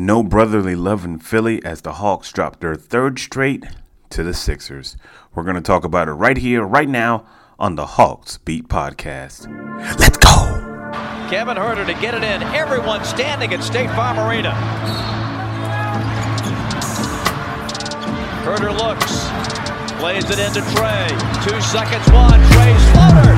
No brotherly love in Philly as the Hawks drop their third straight to the Sixers. We're going to talk about it right here, right now on the Hawks Beat Podcast. Let's go! Kevin Huerter to get it in. Everyone standing at State Farm Arena. Herter looks, plays it into Trae. Two seconds, one. Trae's floater.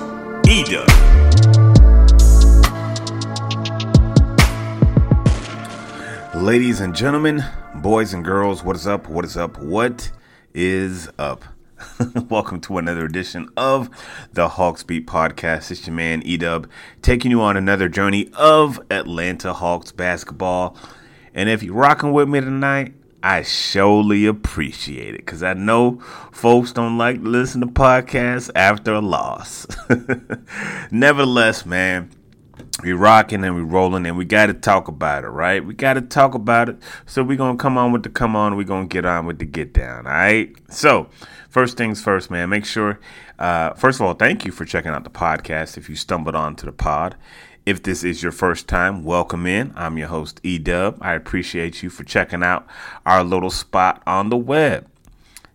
Eda. Ladies and gentlemen, boys and girls, what is up? What is up? What is up? Welcome to another edition of the Hawks Beat Podcast. It's your man Edub taking you on another journey of Atlanta Hawks basketball. And if you're rocking with me tonight, I surely appreciate it because I know folks don't like to listen to podcasts after a loss. Nevertheless, man, we rocking and we rolling and we got to talk about it, right? We got to talk about it. So we're going to come on with the come on. We're going to get on with the get down, all right? So, first things first, man, make sure, uh, first of all, thank you for checking out the podcast if you stumbled onto the pod. If this is your first time, welcome in. I'm your host, Edub. I appreciate you for checking out our little spot on the web.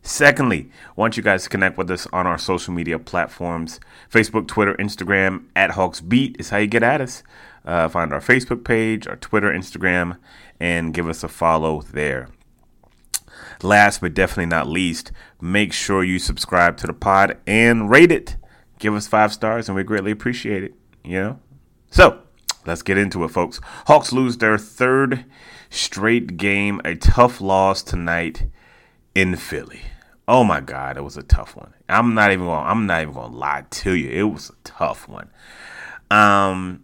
Secondly, I want you guys to connect with us on our social media platforms Facebook, Twitter, Instagram, at Hawks Beat is how you get at us. Uh, find our Facebook page, our Twitter, Instagram, and give us a follow there. Last but definitely not least, make sure you subscribe to the pod and rate it. Give us five stars, and we greatly appreciate it. You know? So, let's get into it, folks. Hawks lose their third straight game, a tough loss tonight in Philly. Oh my God, it was a tough one. I'm not even going. I'm not even going to lie to you. It was a tough one. Um,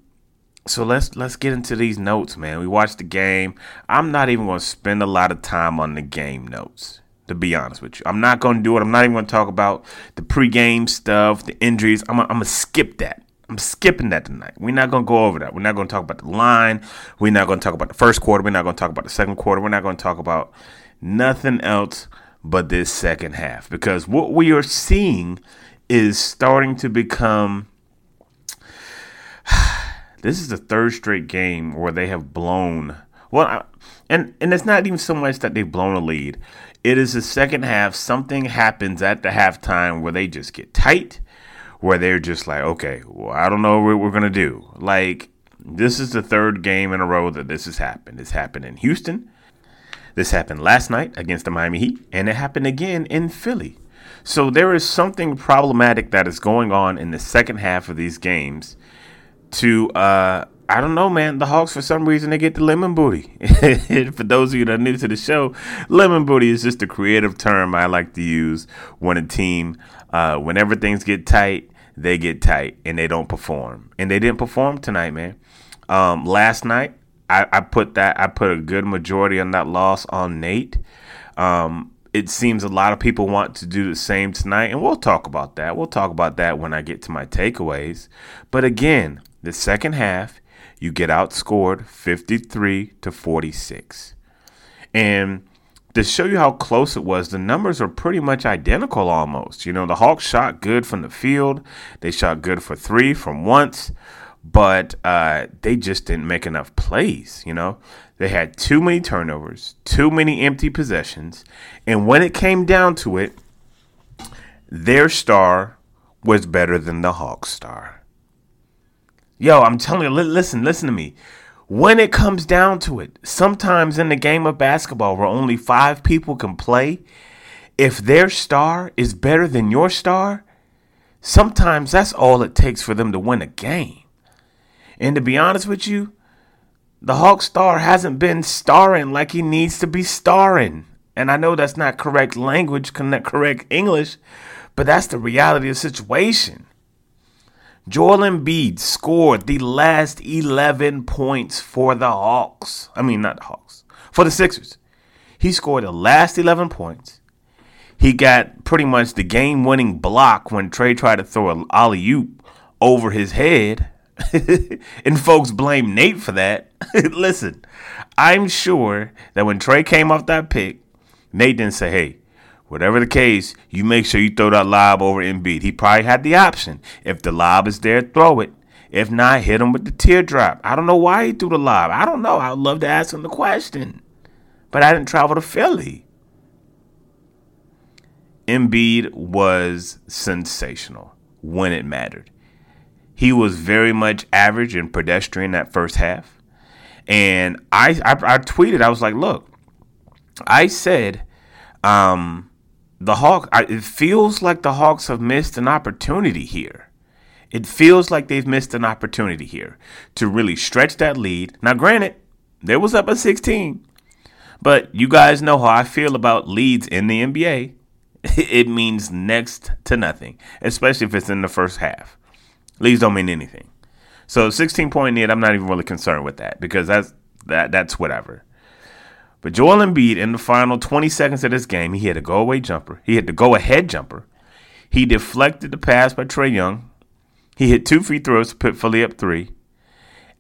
so let's let's get into these notes, man. We watched the game. I'm not even going to spend a lot of time on the game notes. To be honest with you, I'm not going to do it. I'm not even going to talk about the pregame stuff, the injuries. I'm I'm gonna skip that. I'm skipping that tonight. We're not going to go over that. We're not going to talk about the line. We're not going to talk about the first quarter. We're not going to talk about the second quarter. We're not going to talk about nothing else but this second half because what we are seeing is starting to become this is the third straight game where they have blown well I, and and it's not even so much that they've blown a lead it is the second half something happens at the halftime where they just get tight where they're just like okay well i don't know what we're gonna do like this is the third game in a row that this has happened this happened in houston this happened last night against the Miami Heat, and it happened again in Philly. So there is something problematic that is going on in the second half of these games to uh I don't know, man. The Hawks, for some reason, they get the lemon booty. for those of you that are new to the show, lemon booty is just a creative term I like to use when a team, uh, whenever things get tight, they get tight and they don't perform. And they didn't perform tonight, man. Um, last night, I, I, put that I put a good majority on that loss on Nate. Um, it seems a lot of people want to do the same tonight, and we'll talk about that. We'll talk about that when I get to my takeaways. But again, the second half, you get outscored 53 to 46. And to show you how close it was, the numbers are pretty much identical almost. You know, the Hawks shot good from the field, they shot good for three from once, but uh, they just didn't make enough plays. You know, they had too many turnovers, too many empty possessions, and when it came down to it, their star was better than the Hawks star. Yo, I'm telling you, listen, listen to me. When it comes down to it, sometimes in the game of basketball where only five people can play, if their star is better than your star, sometimes that's all it takes for them to win a game. And to be honest with you, the Hawk star hasn't been starring like he needs to be starring. And I know that's not correct language, correct English, but that's the reality of the situation. Joel Embiid scored the last 11 points for the Hawks. I mean, not the Hawks, for the Sixers. He scored the last 11 points. He got pretty much the game winning block when Trae tried to throw an alley oop over his head. and folks blame Nate for that. Listen, I'm sure that when Trae came off that pick, Nate didn't say, hey, whatever the case, you make sure you throw that lob over Embiid. He probably had the option. If the lob is there, throw it. If not, hit him with the teardrop. I don't know why he threw the lob. I don't know. I'd love to ask him the question. But I didn't travel to Philly. Embiid was sensational when it mattered. He was very much average and pedestrian that first half. And I, I, I tweeted, I was like, look, I said, um, the Hawk. It feels like the Hawks have missed an opportunity here. It feels like they've missed an opportunity here to really stretch that lead. Now, granted, they was up at 16, but you guys know how I feel about leads in the NBA. It means next to nothing, especially if it's in the first half. Leads don't mean anything. So 16 point lead, I'm not even really concerned with that because that's that that's whatever. But Joel Embiid in the final 20 seconds of this game, he hit a go away jumper. He hit the go ahead jumper. He deflected the pass by Trae Young. He hit two free throws to put Philly up three.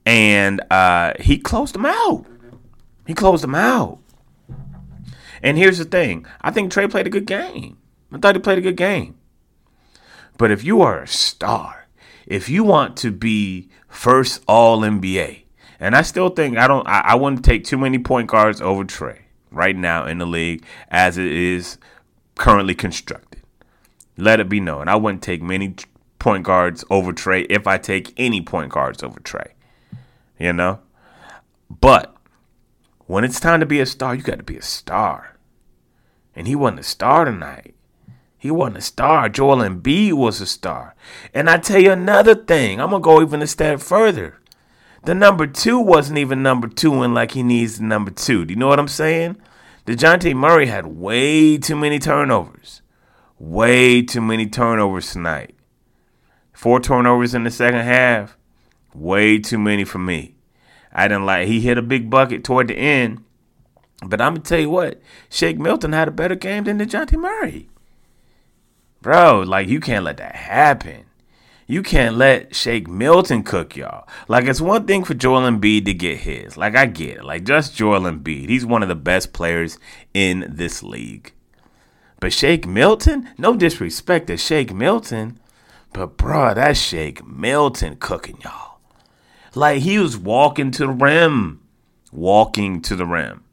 And uh, he closed them out. He closed them out. And here's the thing I think Trae played a good game. I thought he played a good game. But if you are a star, if you want to be first All NBA, and I still think I don't I, I wouldn't take too many point guards over Trae right now in the league as it is currently constructed. Let it be known. I wouldn't take many point guards over Trae if I take any point guards over Trae. You know? But when it's time to be a star, you got to be a star. And he wasn't a star tonight. He wasn't a star. Joel Embiid was a star. And I tell you another thing. I'm going to go even a step further. The number two wasn't even number two and like he needs the number two. Do you know what I'm saying? Dejounte Murray had way too many turnovers. Way too many turnovers tonight. Four turnovers in the second half. Way too many for me. I didn't like he hit a big bucket toward the end. But I'm gonna tell you what, Shake Milton had a better game than Dejounte Murray. Bro, like you can't let that happen. You can't let Shake Milton cook y'all. Like it's one thing for Joel Embiid to get his. Like I get it. Like just Joel Embiid. He's one of the best players in this league. But Shake Milton, no disrespect to Shake Milton, but bruh, that's Shake Milton cooking y'all. Like he was walking to the rim. Walking to the rim.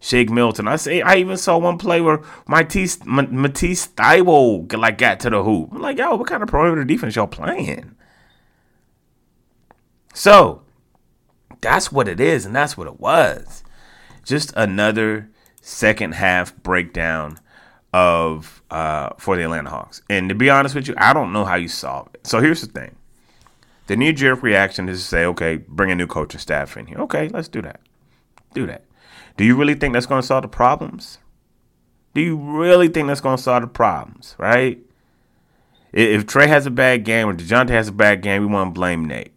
Shake Milton. I say I even saw one play where Matisse Matisse Thybulle like got to the hoop. I'm like, yo, what kind of perimeter defense y'all playing? So that's what it is, and that's what it was. Just another second half breakdown of uh, for the Atlanta Hawks. And to be honest with you, I don't know how you solve it. So here's the thing: the knee jerk reaction is to say, okay, bring a new coaching staff in here. Okay, let's do that. Do that. Do you really think that's going to solve the problems? Do you really think that's going to solve the problems? Right? If Trae has a bad game or Dejounte has a bad game, we want to blame Nate.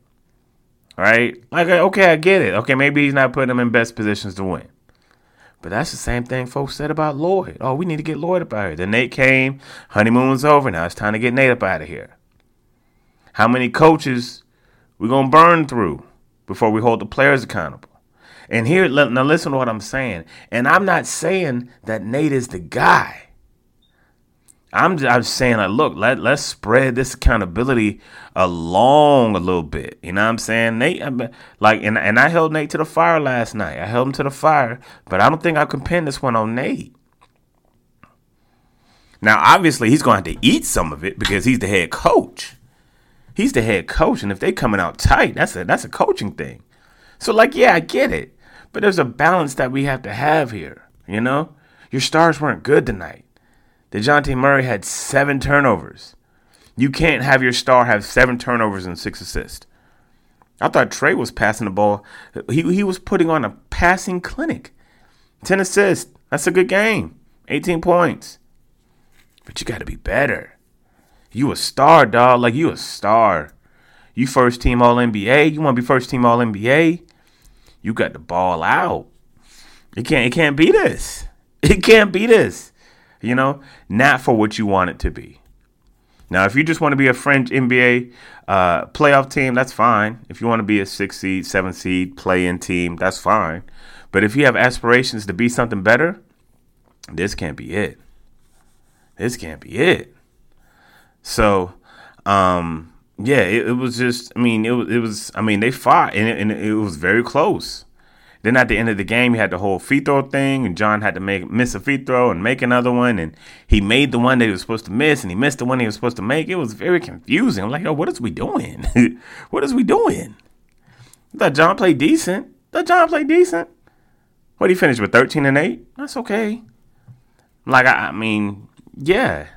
Right? Like, okay, I get it. Okay, maybe he's not putting them in best positions to win. But that's the same thing folks said about Lloyd. Oh, we need to get Lloyd up out of here. Then Nate came, honeymoon's over. Now it's time to get Nate up out of here. How many coaches we gonna burn through before we hold the players accountable? And here, now listen to what I'm saying. And I'm not saying that Nate is the guy. I'm just saying, like, look, let let's spread this accountability along a little bit. You know what I'm saying? Nate, like, and and I held Nate to the fire last night. I held him to the fire, but I don't think I can pin this one on Nate. Now, obviously, he's going to have to eat some of it because he's the head coach. He's the head coach, and if they coming out tight, that's a that's a coaching thing. So, like, yeah, I get it, but there's a balance that we have to have here. You know, your stars weren't good tonight. Dejounte Murray had seven turnovers. You can't have your star have seven turnovers and six assists. I thought Trae was passing the ball. He, he was putting on a passing clinic. 10 assists. That's a good game. 18 points. But you got to be better. You a star, dog. Like you a star. You first team All NBA. You want to be first team All NBA. You got the ball out. It can't. It can't be this. It can't be this you know, not for what you want it to be. Now, if you just want to be a French NBA uh, playoff team, that's fine. If you want to be a six seed, seven seed play in team, that's fine. But if you have aspirations to be something better, this can't be it. This can't be it. So, um, yeah, it, it was just. I mean, it was. It was. I mean, they fought, and it, and it was very close. Then at the end of the game, he had the whole free throw thing, and John had to make miss a free throw and make another one, and he made the one that he was supposed to miss, and he missed the one he was supposed to make. It was very confusing. I'm like, yo, what is we doing? what is we doing? Thought John played decent. Thought John played decent. What he finished with 13 and 8? That's okay. Like I, I mean, yeah.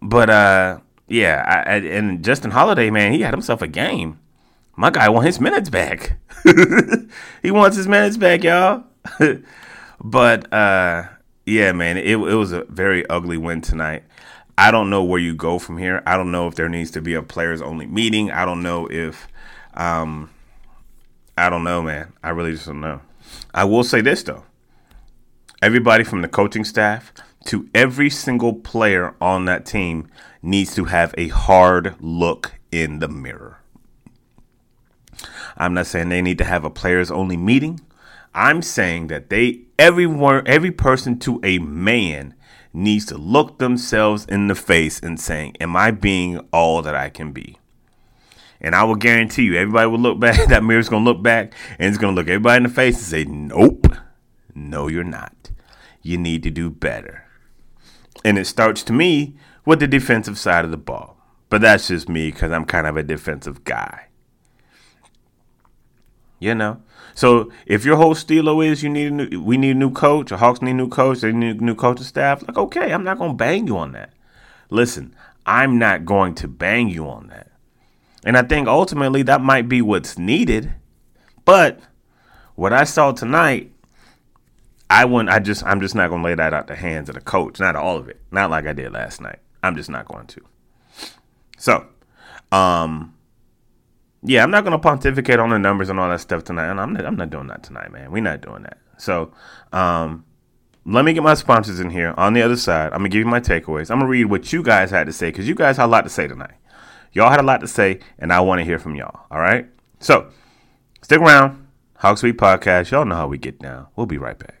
But uh yeah, I, I, and Justin Holiday, man, he had himself a game. My guy want his minutes back. he wants his minutes back, y'all. but uh, yeah, man, it, it was a very ugly win tonight. I don't know where you go from here. I don't know if there needs to be a players only meeting. I don't know if, um, I don't know, man. I really just don't know. I will say this though. Everybody from the coaching staff to every single player on that team needs to have a hard look in the mirror. I'm not saying they need to have a players only meeting. I'm saying that they everyone every person to a man needs to look themselves in the face and saying, "Am I being all that I can be?" And I will guarantee you, everybody will look back. That mirror's gonna look back and it's gonna look everybody in the face and say, "Nope, no, you're not. You need to do better." And it starts to me with the defensive side of the ball. But that's just me because I'm kind of a defensive guy. You know. So if your whole stilo is you need a new, we need a new coach, or Hawks need a new coach, they need a new coaching staff, like okay, I'm not gonna bang you on that. Listen, I'm not going to bang you on that. And I think ultimately that might be what's needed. But what I saw tonight, I wouldn't I just I'm just not gonna lay that out the hands of the coach. Not all of it. Not like I did last night. I'm just not going to. So, um, yeah, I'm not gonna pontificate on the numbers and all that stuff tonight. And I'm not, I'm not doing that tonight, man. We're not doing that. So, um, let me get my sponsors in here. On the other side, I'm gonna give you my takeaways. I'm gonna read what you guys had to say because you guys had a lot to say tonight. Y'all had a lot to say, and I want to hear from y'all. All right. So, stick around. Hawks Beat Podcast. Y'all know how we get down. We'll be right back.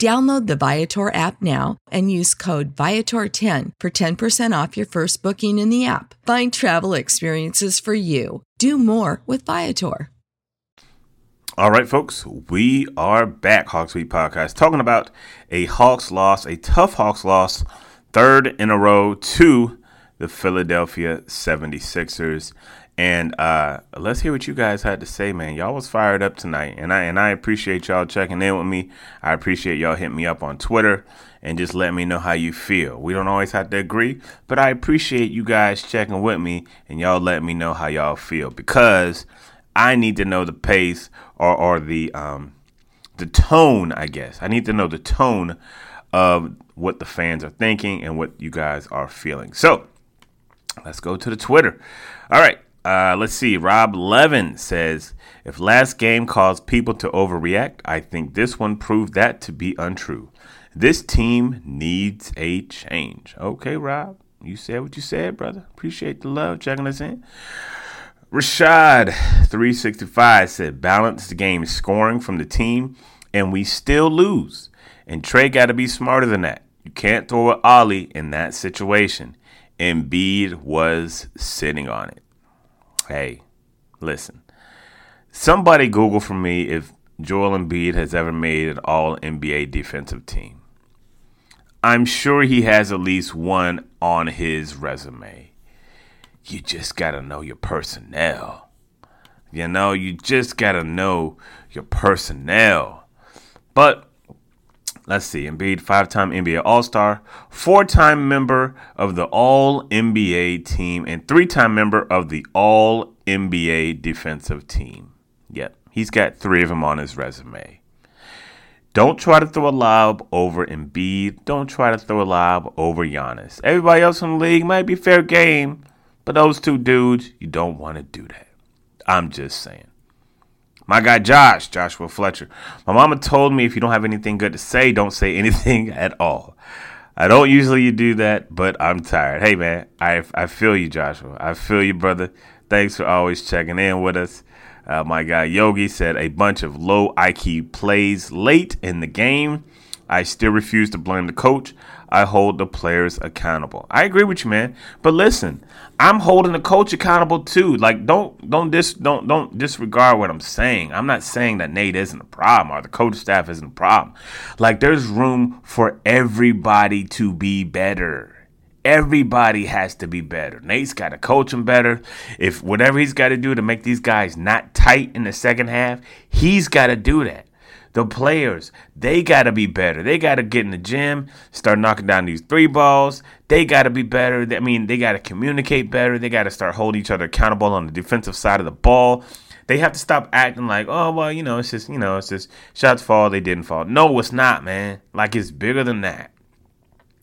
Download the Viator app now and use code Viator10 for 10% off your first booking in the app. Find travel experiences for you. Do more with Viator. All right, folks, we are back, Hawks Beat Podcast, talking about a Hawks loss, a tough Hawks loss, third in a row to the Philadelphia 76ers. And uh, let's hear what you guys had to say, man. Y'all was fired up tonight, and I and I appreciate y'all checking in with me. I appreciate y'all hitting me up on Twitter and just let me know how you feel. We don't always have to agree, but I appreciate you guys checking with me and y'all let me know how y'all feel because I need to know the pace or or the um the tone, I guess. I need to know the tone of what the fans are thinking and what you guys are feeling. So let's go to the Twitter. All right. Uh, let's see. Rob Levin says, if last game caused people to overreact, I think this one proved that to be untrue. This team needs a change. Okay, Rob, you said what you said, brother. Appreciate the love checking us in. Rashad365 said, balance the game scoring from the team, and we still lose. And Trae got to be smarter than that. You can't throw an alley in that situation. Embiid was sitting on it. Hey, listen. Somebody Google for me if Joel Embiid has ever made an all NBA defensive team. I'm sure he has at least one on his resume. You just got to know your personnel. You know, you just got to know your personnel. But let's see, Embiid, five time NBA All Star, four time member of the All NBA team, and three time member of the All NBA defensive team. Yep, he's got three of them on his resume. Don't try to throw a lob over Embiid. Don't try to throw a lob over Giannis. Everybody else in the league might be fair game, but those two dudes, you don't want to do that. I'm just saying. My guy Josh, Joshua Fletcher. My mama told me if you don't have anything good to say, don't say anything at all. I don't usually do that, but I'm tired. Hey man, I I feel you, Joshua. I feel you, brother. Thanks for always checking in with us. Uh, my guy Yogi said a bunch of low IQ plays late in the game. I still refuse to blame the coach. I hold the players accountable. I agree with you, man. But listen, I'm holding the coach accountable too. Like don't don't dis don't don't disregard what I'm saying. I'm not saying that Nate isn't a problem or the coach staff isn't a problem. Like there's room for everybody to be better. Everybody has to be better. Nate's got to coach them better. If whatever he's got to do to make these guys not tight in the second half, he's got to do that. The players, they got to be better. They got to get in the gym, start knocking down these three balls. They got to be better. I mean, they got to communicate better. They got to start holding each other accountable on the defensive side of the ball. They have to stop acting like, oh well, you know, it's just you know, it's just shots fall, they didn't fall. No, it's not, man. Like it's bigger than that.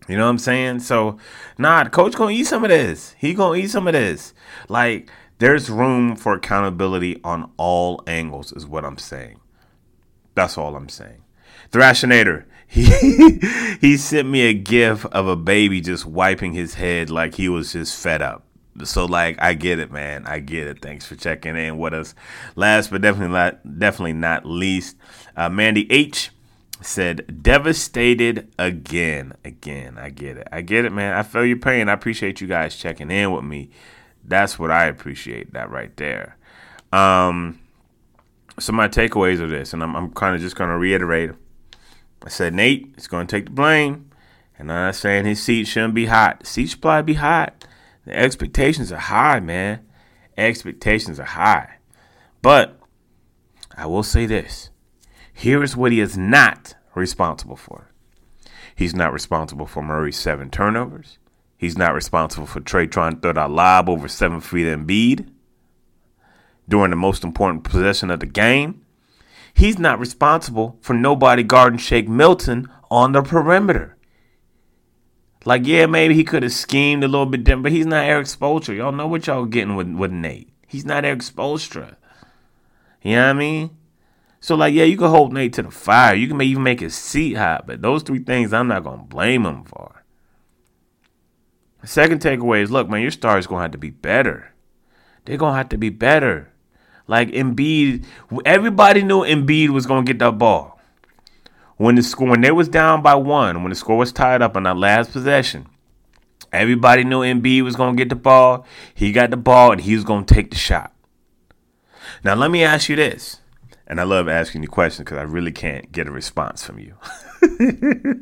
You know what I'm saying? So, nah, coach gonna eat some of this. He gonna eat some of this. Like, there's room for accountability on all angles, is what I'm saying. That's all I'm saying. Thrashinator, he he sent me a gif of a baby just wiping his head like he was just fed up. So like I get it, man. I get it. Thanks for checking in with us. Last but definitely not definitely not least, uh, Mandy H said devastated again. Again, I get it. I get it, man. I feel your pain. I appreciate you guys checking in with me. That's what I appreciate. That right there. Um, so my takeaways of this, and I'm, I'm kind of just going to reiterate I said Nate is going to take the blame. And I'm not saying his seat shouldn't be hot. Seat probably be hot. The expectations are high, man. Expectations are high. But I will say this here is what he is not responsible for. He's not responsible for Murray's seven turnovers. He's not responsible for Trae trying to throw that lob over seven feet Embiid during the most important possession of the game he's not responsible for nobody guarding Shake Milton on the perimeter. Like, yeah, maybe he could have schemed a little bit different, but he's not Erik Spoelstra. Y'all know what y'all getting with, with Nate. He's not Erik Spoelstra. You know what I mean? So, like, yeah, you can hold Nate to the fire. You can even make his seat hot, but those three things I'm not going to blame him for. The second takeaway is look, man, your star is going to have to be better. They're going to have to be better. Like Embiid, everybody knew Embiid was gonna get that ball. When the score, when they was down by one, when the score was tied up on that last possession, everybody knew Embiid was gonna get the ball. He got the ball and he was gonna take the shot. Now let me ask you this, and I love asking you questions because I really can't get a response from you.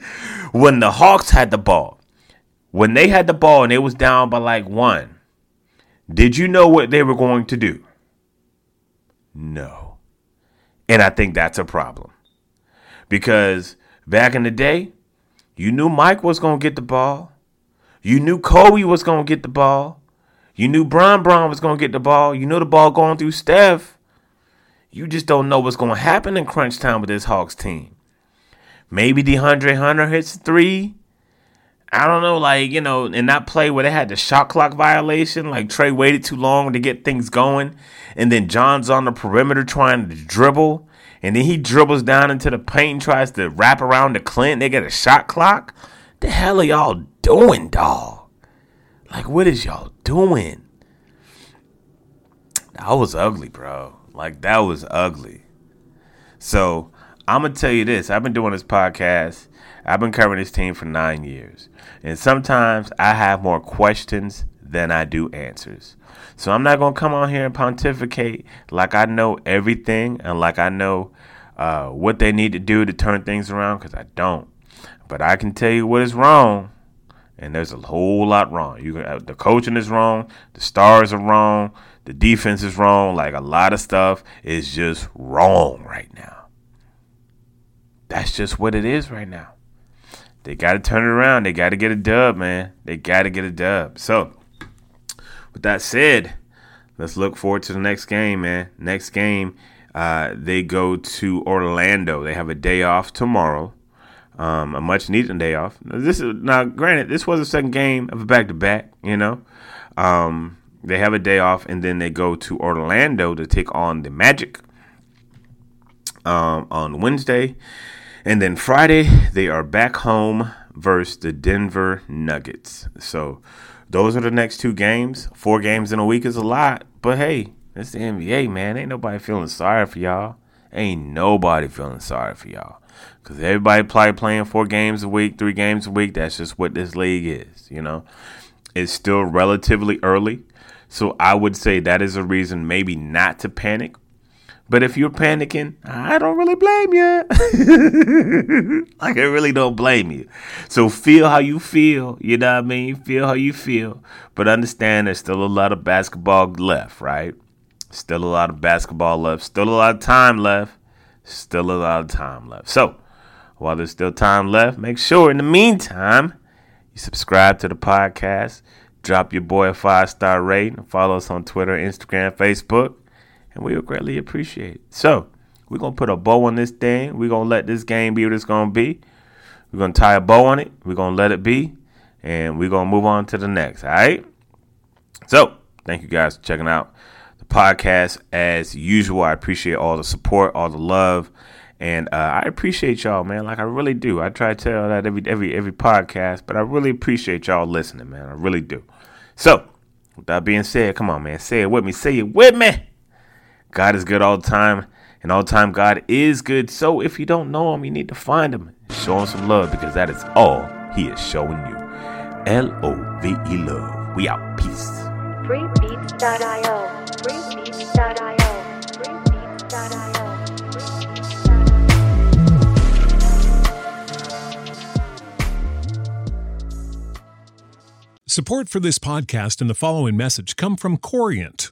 when the Hawks had the ball, when they had the ball and they was down by like one, did you know what they were going to do? No. And I think that's a problem. Because back in the day, you knew Mike was going to get the ball. You knew Kobe was going to get the ball. You knew Bron Bron was going to get the ball. You knew the ball going through Steph. You just don't know what's going to happen in crunch time with this Hawks team. Maybe DeAndre Hunter hits three. I don't know, like, you know, in that play where they had the shot clock violation, like Trae waited too long to get things going, and then John's on the perimeter trying to dribble, and then he dribbles down into the paint and tries to wrap around the Clint. They get a shot clock. The hell are y'all doing, dog? Like, what is y'all doing? That was ugly, bro. Like, that was ugly. So, I'm going to tell you this. I've been doing this podcast I've been covering this team for nine years, and sometimes I have more questions than I do answers. So I'm not gonna come on here and pontificate like I know everything and like I know uh, what they need to do to turn things around because I don't. But I can tell you what is wrong, and there's a whole lot wrong. You uh, the coaching is wrong, the stars are wrong, the defense is wrong. Like a lot of stuff is just wrong right now. That's just what it is right now. They got to turn it around. They got to get a dub, man. They got to get a dub. So, with that said, let's look forward to the next game, man. Next game, uh, they go to Orlando. They have a day off tomorrow, um, a much needed day off. This is now, granted, this was the second game of a back to back. You know, um, they have a day off, and then they go to Orlando to take on the Magic um, on Wednesday. And then Friday, they are back home versus the Denver Nuggets. So those are the next two games. Four games in a week is a lot, but hey, it's the NBA, man. Ain't nobody feeling sorry for y'all. Ain't nobody feeling sorry for y'all. Because everybody probably playing four games a week, three games a week. That's just what this league is, you know. It's still relatively early. So I would say that is a reason maybe not to panic but if you're panicking, I don't really blame you. like I really don't blame you. So feel how you feel. You know what I mean? Feel how you feel. But understand there's still a lot of basketball left, right? Still a lot of basketball left. Still a lot of time left. Still a lot of time left. So while there's still time left, make sure in the meantime you subscribe to the podcast. Drop your boy a five star rating. Follow us on Twitter, Instagram, Facebook and we would greatly appreciate it. So, we're going to put a bow on this thing. We're going to let this game be what it's going to be. We're going to tie a bow on it. We're going to let it be. And we're going to move on to the next. All right? So, thank you guys for checking out the podcast. As usual, I appreciate all the support, all the love. And uh, I appreciate y'all, man. Like I really do. I try to tell that every every every podcast, but I really appreciate y'all listening, man. I really do. So, with that being said, come on, man. Say it with me. Say it with me. God is good all the time, and all the time God is good. So if you don't know him, you need to find him. Show him some love because that is all he is showing you. L O V E love. We out. Peace. Freebeats.io. Freebeats.io. Freebeats.io. Support for this podcast and the following message come from Corient.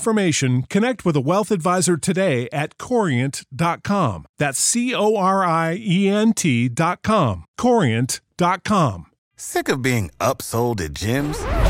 information, connect with a wealth advisor today at corient.com. That's C O R I E N T.com. Corient.com. Sick of being upsold at gyms?